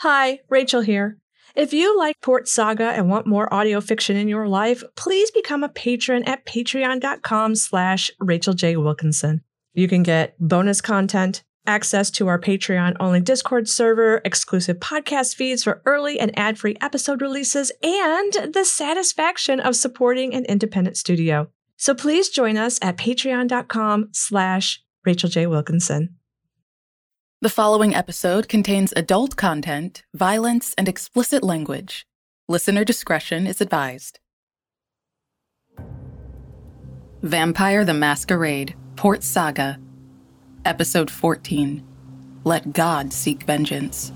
Hi, Rachel here. If you like Port Saga and want more audio fiction in your life, please become a patron at patreon.com slash Rachel J. Wilkinson. You can get bonus content, access to our Patreon only Discord server, exclusive podcast feeds for early and ad free episode releases, and the satisfaction of supporting an independent studio. So please join us at patreon.com slash Rachel J. Wilkinson. The following episode contains adult content, violence, and explicit language. Listener discretion is advised. Vampire the Masquerade, Port Saga, Episode 14 Let God Seek Vengeance.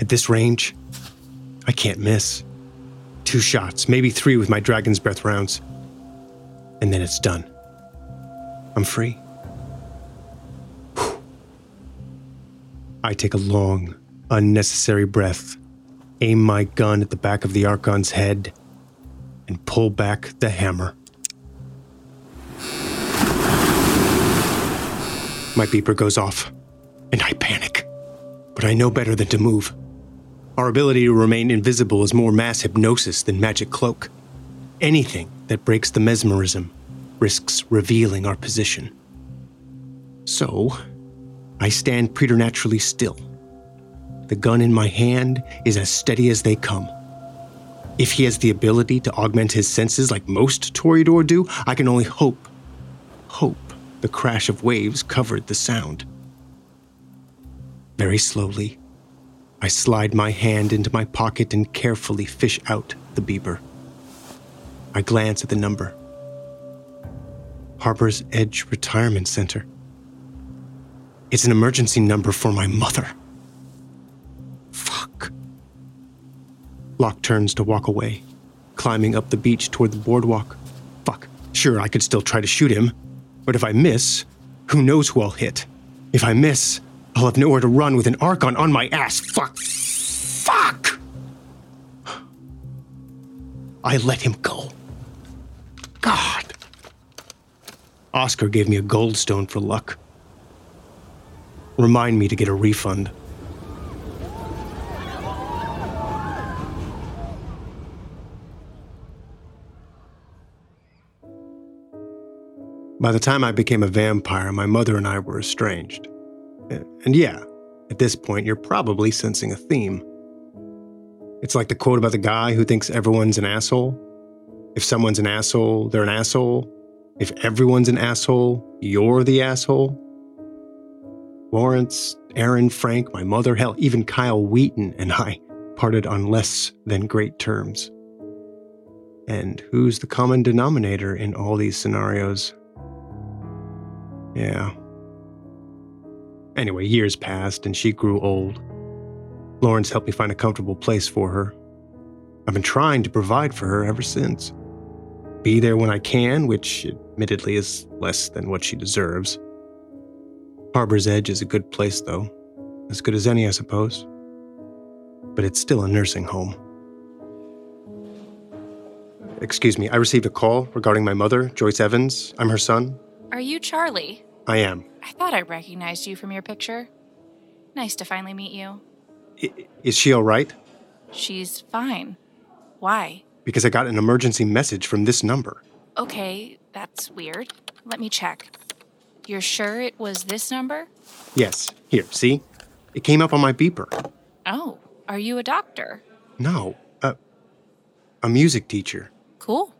At this range, I can't miss. Two shots, maybe three with my Dragon's Breath rounds. And then it's done. I'm free. I take a long, unnecessary breath, aim my gun at the back of the Archon's head, and pull back the hammer. My beeper goes off, and I panic. But I know better than to move. Our ability to remain invisible is more mass hypnosis than magic cloak. Anything that breaks the mesmerism risks revealing our position. So, I stand preternaturally still. The gun in my hand is as steady as they come. If he has the ability to augment his senses like most Toreador do, I can only hope, hope the crash of waves covered the sound. Very slowly, I slide my hand into my pocket and carefully fish out the beeper. I glance at the number Harbor's Edge Retirement Center. It's an emergency number for my mother. Fuck. Locke turns to walk away, climbing up the beach toward the boardwalk. Fuck. Sure, I could still try to shoot him, but if I miss, who knows who I'll hit? If I miss, I'll have nowhere to run with an Archon on my ass. Fuck. Fuck! I let him go. God. Oscar gave me a goldstone for luck. Remind me to get a refund. By the time I became a vampire, my mother and I were estranged. And yeah, at this point, you're probably sensing a theme. It's like the quote about the guy who thinks everyone's an asshole. If someone's an asshole, they're an asshole. If everyone's an asshole, you're the asshole. Lawrence, Aaron, Frank, my mother, hell, even Kyle Wheaton and I parted on less than great terms. And who's the common denominator in all these scenarios? Yeah. Anyway, years passed and she grew old. Lawrence helped me find a comfortable place for her. I've been trying to provide for her ever since. Be there when I can, which admittedly is less than what she deserves. Harbor's Edge is a good place, though. As good as any, I suppose. But it's still a nursing home. Excuse me, I received a call regarding my mother, Joyce Evans. I'm her son. Are you Charlie? I am. I thought I recognized you from your picture. Nice to finally meet you. I- is she all right? She's fine. Why? Because I got an emergency message from this number. Okay, that's weird. Let me check. You're sure it was this number? Yes. Here, see? It came up on my beeper. Oh, are you a doctor? No, a, a music teacher. Cool.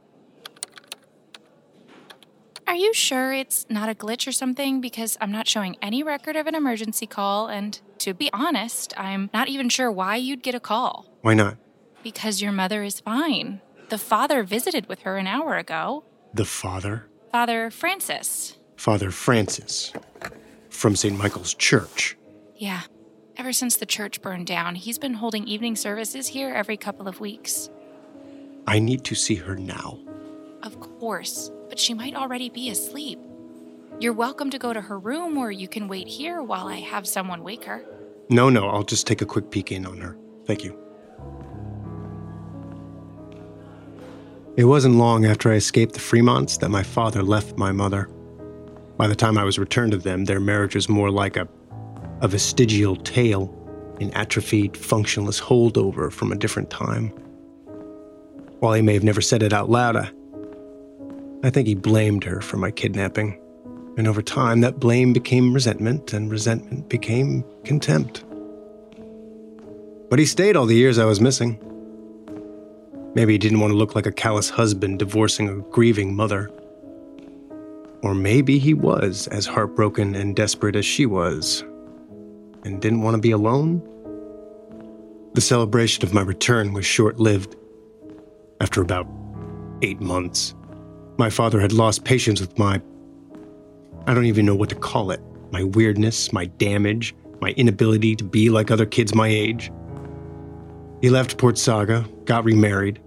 Are you sure it's not a glitch or something? Because I'm not showing any record of an emergency call, and to be honest, I'm not even sure why you'd get a call. Why not? Because your mother is fine. The father visited with her an hour ago. The father? Father Francis. Father Francis. From St. Michael's Church. Yeah. Ever since the church burned down, he's been holding evening services here every couple of weeks. I need to see her now. Of course, but she might already be asleep. You're welcome to go to her room, or you can wait here while I have someone wake her. No, no, I'll just take a quick peek in on her. Thank you. It wasn't long after I escaped the Fremonts that my father left my mother. By the time I was returned to them, their marriage was more like a, a vestigial tail, an atrophied, functionless holdover from a different time. While he may have never said it out loud, I, I think he blamed her for my kidnapping. And over time, that blame became resentment, and resentment became contempt. But he stayed all the years I was missing. Maybe he didn't want to look like a callous husband divorcing a grieving mother. Or maybe he was as heartbroken and desperate as she was, and didn't want to be alone. The celebration of my return was short lived. After about eight months, my father had lost patience with my. I don't even know what to call it my weirdness, my damage, my inability to be like other kids my age. He left Port Saga, got remarried,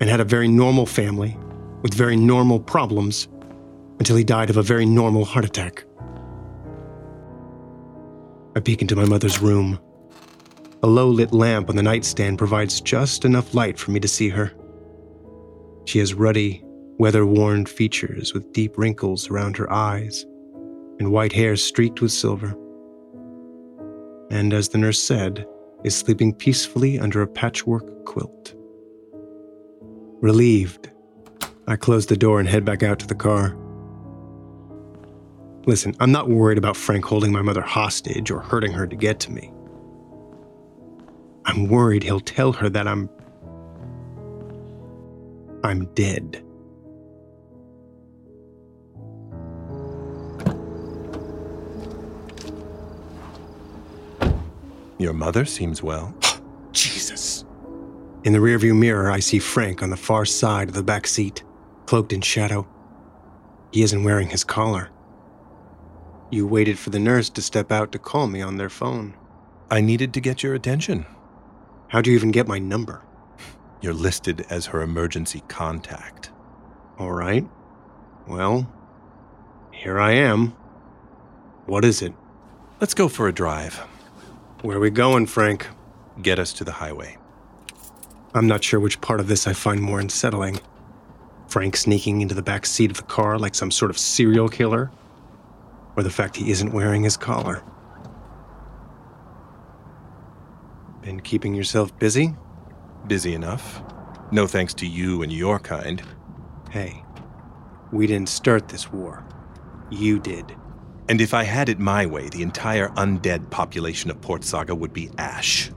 and had a very normal family with very normal problems until he died of a very normal heart attack. I peek into my mother's room. A low lit lamp on the nightstand provides just enough light for me to see her. She has ruddy, weather worn features with deep wrinkles around her eyes and white hair streaked with silver. And as the nurse said, is sleeping peacefully under a patchwork quilt. Relieved, I close the door and head back out to the car. Listen, I'm not worried about Frank holding my mother hostage or hurting her to get to me. I'm worried he'll tell her that I'm. I'm dead. Your mother seems well. Jesus. In the rearview mirror, I see Frank on the far side of the back seat, cloaked in shadow. He isn't wearing his collar. You waited for the nurse to step out to call me on their phone. I needed to get your attention. How'd you even get my number? You're listed as her emergency contact. All right. Well, here I am. What is it? Let's go for a drive. Where are we going, Frank? Get us to the highway. I'm not sure which part of this I find more unsettling. Frank sneaking into the back seat of the car like some sort of serial killer, or the fact he isn't wearing his collar. Been keeping yourself busy? Busy enough. No thanks to you and your kind. Hey, we didn't start this war. You did. And if I had it my way, the entire undead population of Port Saga would be ash.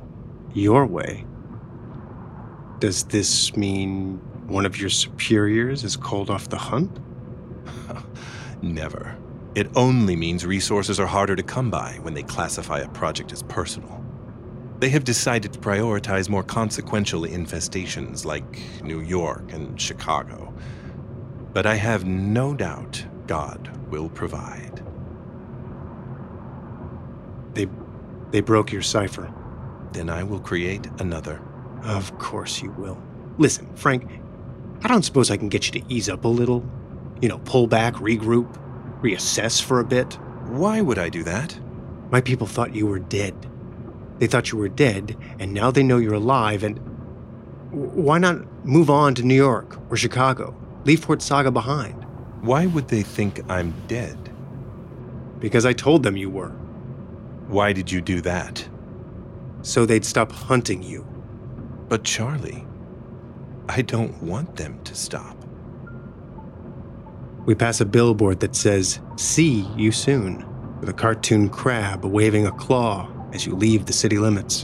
Your way? Does this mean one of your superiors is called off the hunt? Never. It only means resources are harder to come by when they classify a project as personal. They have decided to prioritize more consequential infestations like New York and Chicago. But I have no doubt God will provide. They they broke your cipher. Then I will create another. Of course you will. Listen, Frank, I don't suppose I can get you to ease up a little? You know, pull back, regroup, reassess for a bit? Why would I do that? My people thought you were dead. They thought you were dead, and now they know you're alive, and why not move on to New York or Chicago? Leave Port Saga behind. Why would they think I'm dead? Because I told them you were. Why did you do that? So they'd stop hunting you. But Charlie, I don't want them to stop. We pass a billboard that says, See you soon, with a cartoon crab waving a claw as you leave the city limits.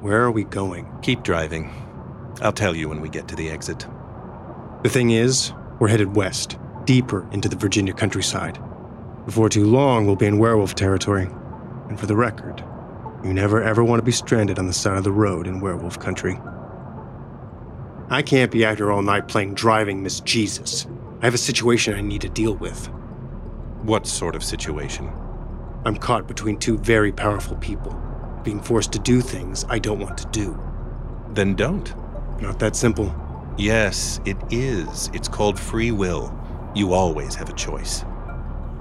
Where are we going? Keep driving. I'll tell you when we get to the exit. The thing is, we're headed west, deeper into the Virginia countryside. Before too long, we'll be in werewolf territory. And for the record, you never ever want to be stranded on the side of the road in werewolf country. I can't be out here all night playing driving Miss Jesus. I have a situation I need to deal with. What sort of situation? I'm caught between two very powerful people, being forced to do things I don't want to do. Then don't. Not that simple. Yes, it is. It's called free will. You always have a choice.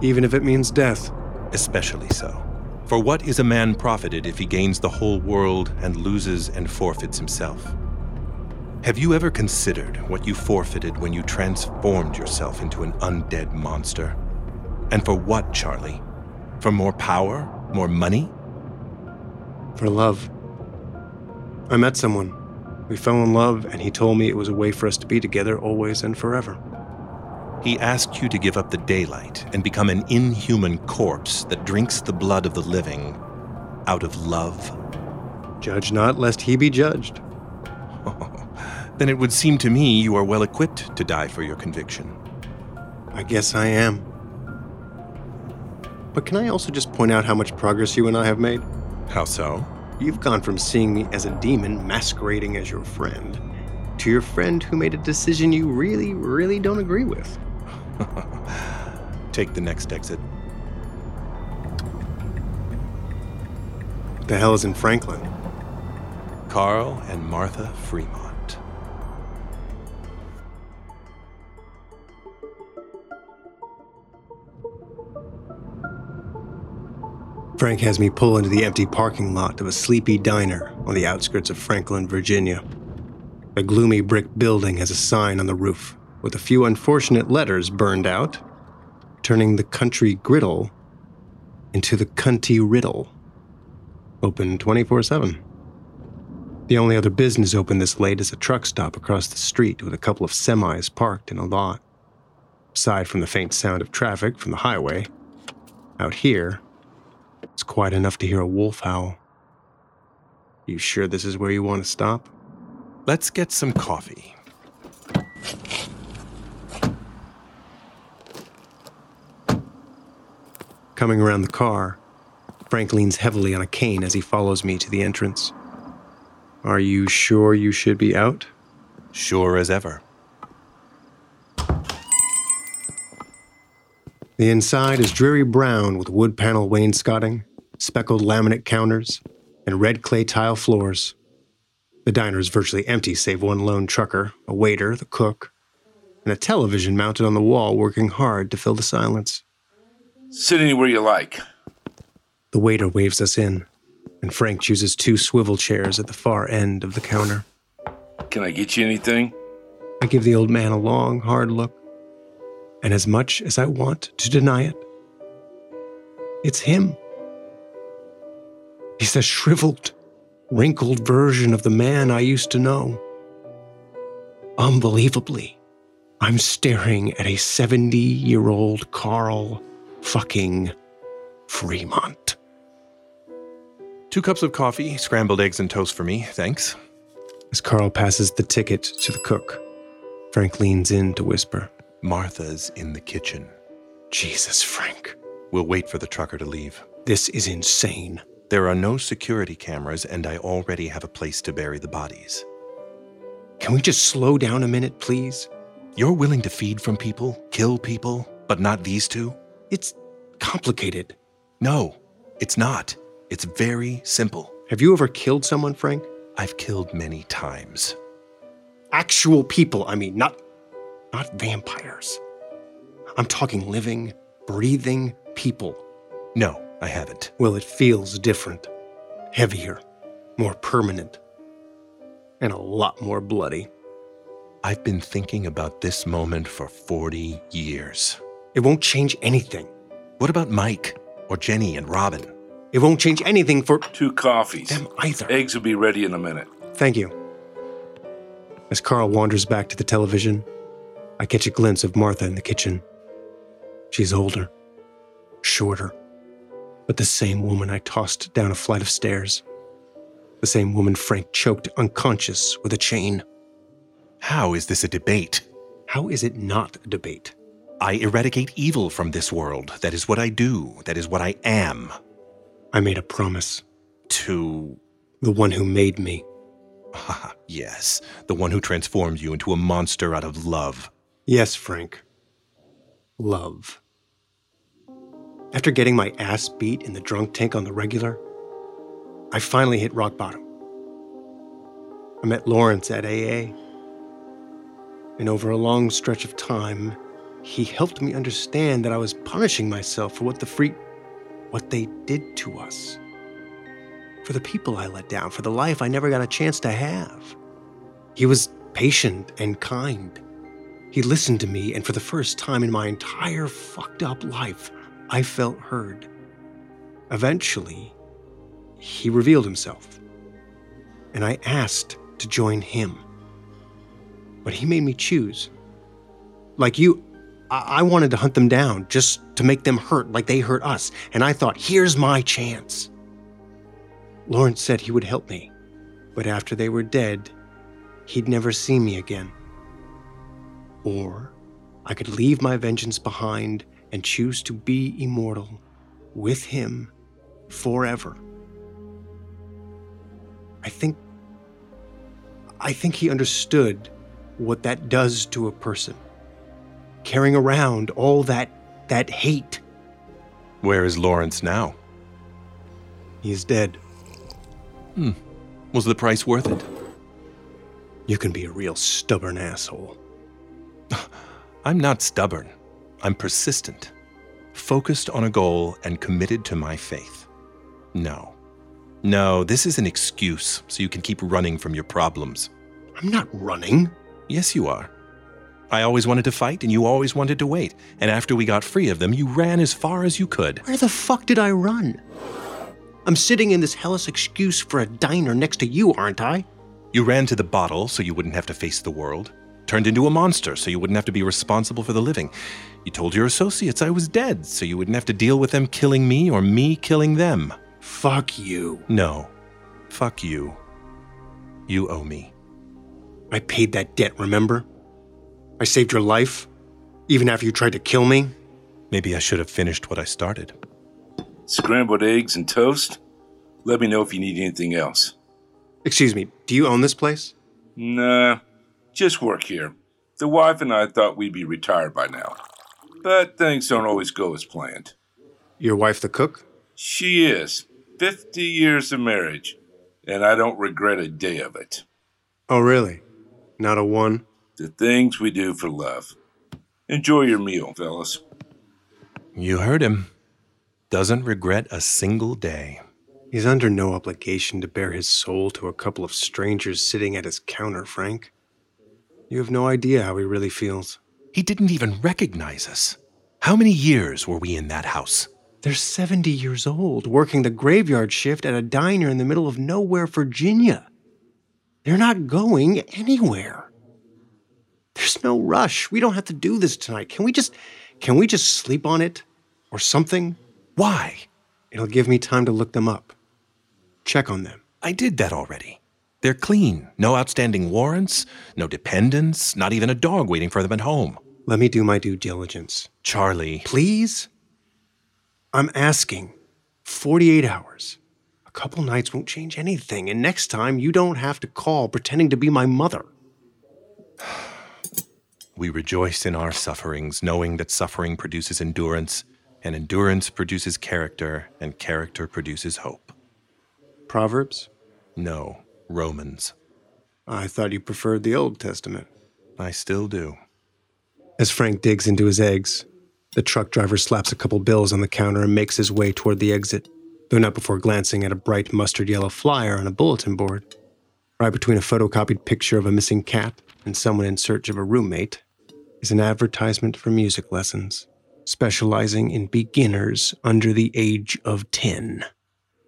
Even if it means death. Especially so. For what is a man profited if he gains the whole world and loses and forfeits himself? Have you ever considered what you forfeited when you transformed yourself into an undead monster? And for what, Charlie? For more power? More money? For love. I met someone. We fell in love, and he told me it was a way for us to be together always and forever. He asked you to give up the daylight and become an inhuman corpse that drinks the blood of the living out of love. Judge not, lest he be judged. Then it would seem to me you are well equipped to die for your conviction. I guess I am. But can I also just point out how much progress you and I have made? How so? You've gone from seeing me as a demon masquerading as your friend to your friend who made a decision you really, really don't agree with. Take the next exit. The hell is in Franklin? Carl and Martha Fremont. Frank has me pull into the empty parking lot of a sleepy diner on the outskirts of Franklin, Virginia. A gloomy brick building has a sign on the roof with a few unfortunate letters burned out, turning the country griddle into the cunty riddle. Open 24 7. The only other business open this late is a truck stop across the street with a couple of semis parked in a lot. Aside from the faint sound of traffic from the highway, out here, it's quiet enough to hear a wolf howl. You sure this is where you want to stop? Let's get some coffee. Coming around the car, Frank leans heavily on a cane as he follows me to the entrance. Are you sure you should be out? Sure as ever. The inside is dreary brown with wood panel wainscoting, speckled laminate counters, and red clay tile floors. The diner is virtually empty save one lone trucker, a waiter, the cook, and a television mounted on the wall working hard to fill the silence. Sit anywhere you like. The waiter waves us in, and Frank chooses two swivel chairs at the far end of the counter. Can I get you anything? I give the old man a long, hard look, and as much as I want to deny it, it's him. He's a shriveled, wrinkled version of the man I used to know. Unbelievably, I'm staring at a 70 year old Carl fucking Fremont. Two cups of coffee, scrambled eggs, and toast for me, thanks. As Carl passes the ticket to the cook, Frank leans in to whisper, Martha's in the kitchen. Jesus, Frank. We'll wait for the trucker to leave. This is insane. There are no security cameras, and I already have a place to bury the bodies. Can we just slow down a minute, please? You're willing to feed from people, kill people, but not these two? It's complicated. No, it's not. It's very simple. Have you ever killed someone, Frank? I've killed many times. Actual people, I mean, not not vampires. I'm talking living, breathing people. No, I haven't. Well, it feels different, heavier, more permanent, and a lot more bloody. I've been thinking about this moment for 40 years. It won't change anything. What about Mike or Jenny and Robin? It won't change anything for Two coffees. them either. Eggs will be ready in a minute. Thank you. As Carl wanders back to the television, I catch a glimpse of Martha in the kitchen. She's older, shorter, but the same woman I tossed down a flight of stairs. The same woman Frank choked unconscious with a chain. How is this a debate? How is it not a debate? I eradicate evil from this world. That is what I do. That is what I am. I made a promise. To. The one who made me. Ah, yes, the one who transformed you into a monster out of love. Yes, Frank. Love. After getting my ass beat in the drunk tank on the regular, I finally hit rock bottom. I met Lawrence at AA. And over a long stretch of time, he helped me understand that I was punishing myself for what the freak, what they did to us. For the people I let down, for the life I never got a chance to have. He was patient and kind. He listened to me, and for the first time in my entire fucked up life, I felt heard. Eventually, he revealed himself. And I asked to join him. But he made me choose. Like you, I, I wanted to hunt them down just to make them hurt like they hurt us. And I thought, here's my chance. Lawrence said he would help me, but after they were dead, he'd never see me again. Or I could leave my vengeance behind and choose to be immortal with him forever. I think I think he understood what that does to a person. Carrying around all that that hate. Where is Lawrence now? He's dead. Hmm. Was the price worth it? You can be a real stubborn asshole. I'm not stubborn. I'm persistent, focused on a goal, and committed to my faith. No. No, this is an excuse so you can keep running from your problems. I'm not running. Yes, you are. I always wanted to fight, and you always wanted to wait. And after we got free of them, you ran as far as you could. Where the fuck did I run? I'm sitting in this hellish excuse for a diner next to you, aren't I? You ran to the bottle so you wouldn't have to face the world, turned into a monster so you wouldn't have to be responsible for the living. You told your associates I was dead so you wouldn't have to deal with them killing me or me killing them. Fuck you. No. Fuck you. You owe me. I paid that debt, remember? I saved your life, even after you tried to kill me. Maybe I should have finished what I started. Scrambled eggs and toast? Let me know if you need anything else. Excuse me, do you own this place? Nah, just work here. The wife and I thought we'd be retired by now. But things don't always go as planned. Your wife the cook? She is. 50 years of marriage, and I don't regret a day of it. Oh, really? Not a one? The things we do for love. Enjoy your meal, fellas. You heard him. Doesn't regret a single day. He's under no obligation to bare his soul to a couple of strangers sitting at his counter, Frank. You have no idea how he really feels. He didn't even recognize us. How many years were we in that house? They're 70 years old, working the graveyard shift at a diner in the middle of nowhere, Virginia. They're not going anywhere. There's no rush. We don't have to do this tonight. Can we just can we just sleep on it or something? Why? It'll give me time to look them up. Check on them. I did that already. They're clean. No outstanding warrants, no dependents, not even a dog waiting for them at home. Let me do my due diligence. Charlie, Please? I'm asking. 48 hours. A couple nights won't change anything, and next time you don't have to call pretending to be my mother. we rejoice in our sufferings, knowing that suffering produces endurance, and endurance produces character, and character produces hope. Proverbs? No, Romans. I thought you preferred the Old Testament. I still do. As Frank digs into his eggs, the truck driver slaps a couple bills on the counter and makes his way toward the exit, though not before glancing at a bright mustard yellow flyer on a bulletin board. Right between a photocopied picture of a missing cat and someone in search of a roommate is an advertisement for music lessons, specializing in beginners under the age of 10,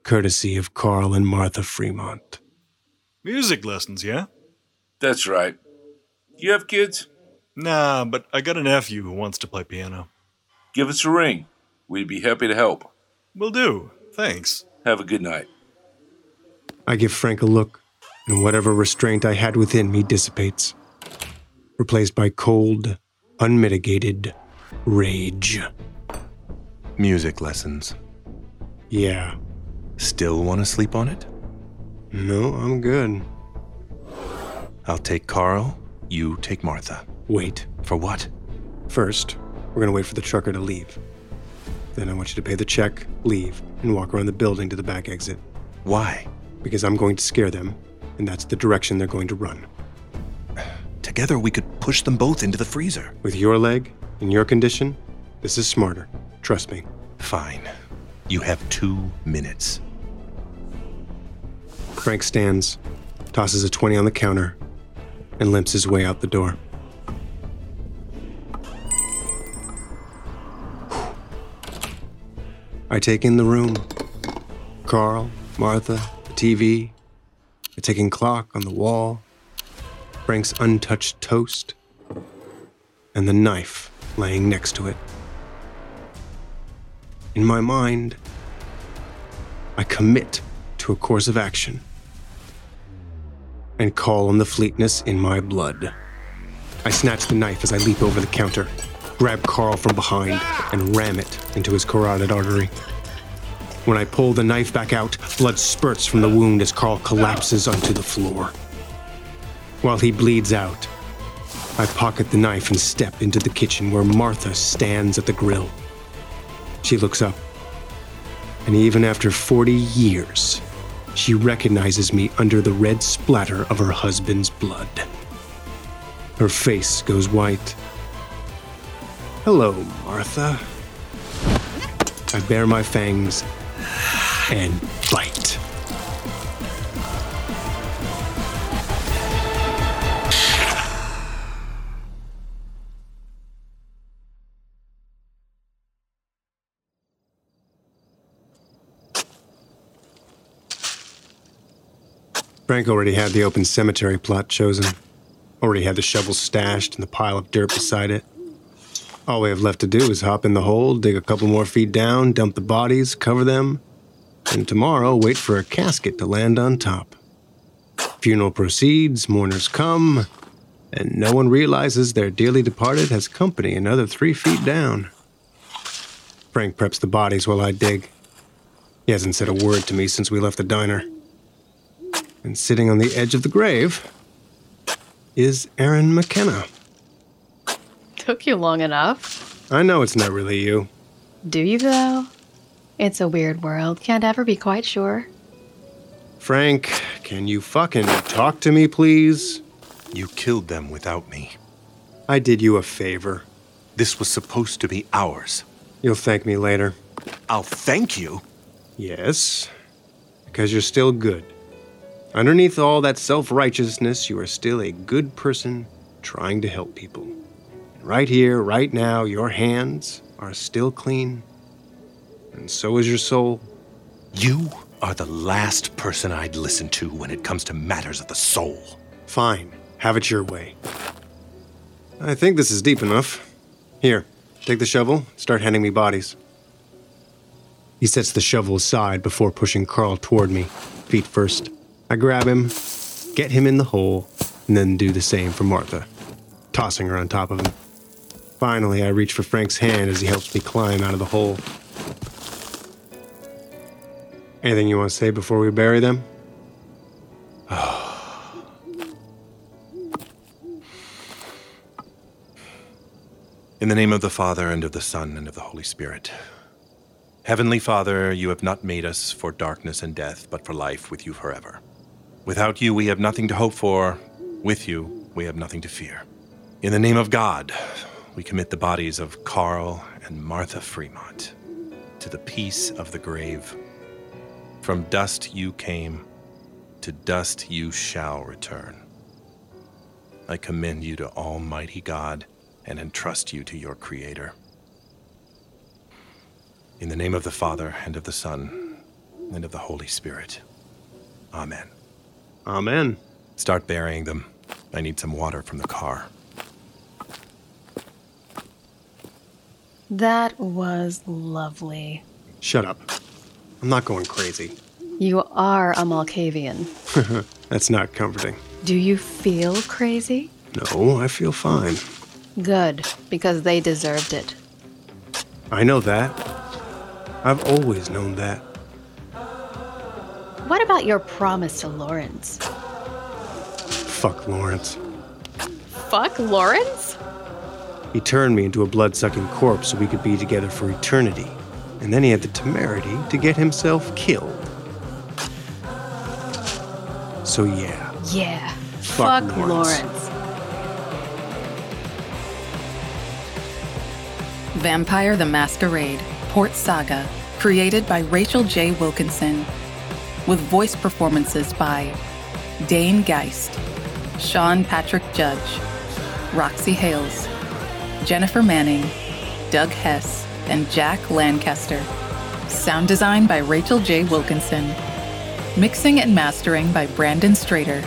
courtesy of Carl and Martha Fremont. Music lessons, yeah? That's right. You have kids? Nah, but I got a nephew who wants to play piano. Give us a ring. We'd be happy to help. Will do. Thanks. Have a good night. I give Frank a look, and whatever restraint I had within me dissipates, replaced by cold, unmitigated rage. Music lessons. Yeah, Still want to sleep on it? No, I'm good. I'll take Carl, you take Martha. Wait. For what? First, we're gonna wait for the trucker to leave. Then I want you to pay the check, leave, and walk around the building to the back exit. Why? Because I'm going to scare them, and that's the direction they're going to run. Together we could push them both into the freezer. With your leg, in your condition, this is smarter. Trust me. Fine. You have two minutes. Frank stands, tosses a 20 on the counter, and limps his way out the door. I take in the room. Carl, Martha, the TV, the ticking clock on the wall, Frank's untouched toast, and the knife laying next to it. In my mind, I commit to a course of action and call on the fleetness in my blood. I snatch the knife as I leap over the counter, grab Carl from behind, and ram it into his carotid artery. When I pull the knife back out, blood spurts from the wound as Carl collapses onto the floor. While he bleeds out, I pocket the knife and step into the kitchen where Martha stands at the grill. She looks up, and even after 40 years, she recognizes me under the red splatter of her husband's blood. Her face goes white. Hello, Martha. I bare my fangs and bite. Frank already had the open cemetery plot chosen. Already had the shovel stashed and the pile of dirt beside it. All we have left to do is hop in the hole, dig a couple more feet down, dump the bodies, cover them, and tomorrow wait for a casket to land on top. Funeral proceeds, mourners come, and no one realizes their dearly departed has company another three feet down. Frank preps the bodies while I dig. He hasn't said a word to me since we left the diner. And sitting on the edge of the grave is Aaron McKenna. Took you long enough. I know it's not really you. Do you, though? It's a weird world. Can't ever be quite sure. Frank, can you fucking talk to me, please? You killed them without me. I did you a favor. This was supposed to be ours. You'll thank me later. I'll thank you. Yes, because you're still good. Underneath all that self righteousness, you are still a good person trying to help people. And right here, right now, your hands are still clean, and so is your soul. You are the last person I'd listen to when it comes to matters of the soul. Fine, have it your way. I think this is deep enough. Here, take the shovel, start handing me bodies. He sets the shovel aside before pushing Carl toward me, feet first. I grab him, get him in the hole, and then do the same for Martha, tossing her on top of him. Finally, I reach for Frank's hand as he helps me climb out of the hole. Anything you want to say before we bury them? In the name of the Father, and of the Son, and of the Holy Spirit. Heavenly Father, you have not made us for darkness and death, but for life with you forever. Without you, we have nothing to hope for. With you, we have nothing to fear. In the name of God, we commit the bodies of Carl and Martha Fremont to the peace of the grave. From dust you came, to dust you shall return. I commend you to Almighty God and entrust you to your Creator. In the name of the Father, and of the Son, and of the Holy Spirit. Amen. Amen. Start burying them. I need some water from the car. That was lovely. Shut up. I'm not going crazy. You are a Malkavian. That's not comforting. Do you feel crazy? No, I feel fine. Good, because they deserved it. I know that. I've always known that. What about your promise to Lawrence? Fuck Lawrence. Fuck Lawrence? He turned me into a blood sucking corpse so we could be together for eternity. And then he had the temerity to get himself killed. So, yeah. Yeah. Fuck Fuck, Lawrence. Lawrence. Vampire the Masquerade, Port Saga, created by Rachel J. Wilkinson, with voice performances by Dane Geist, Sean Patrick Judge, Roxy Hales, Jennifer Manning, Doug Hess, and Jack Lancaster. Sound design by Rachel J. Wilkinson. Mixing and mastering by Brandon Strader.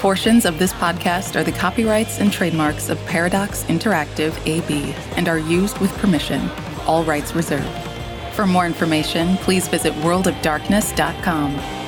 Portions of this podcast are the copyrights and trademarks of Paradox Interactive AB and are used with permission, all rights reserved. For more information, please visit worldofdarkness.com.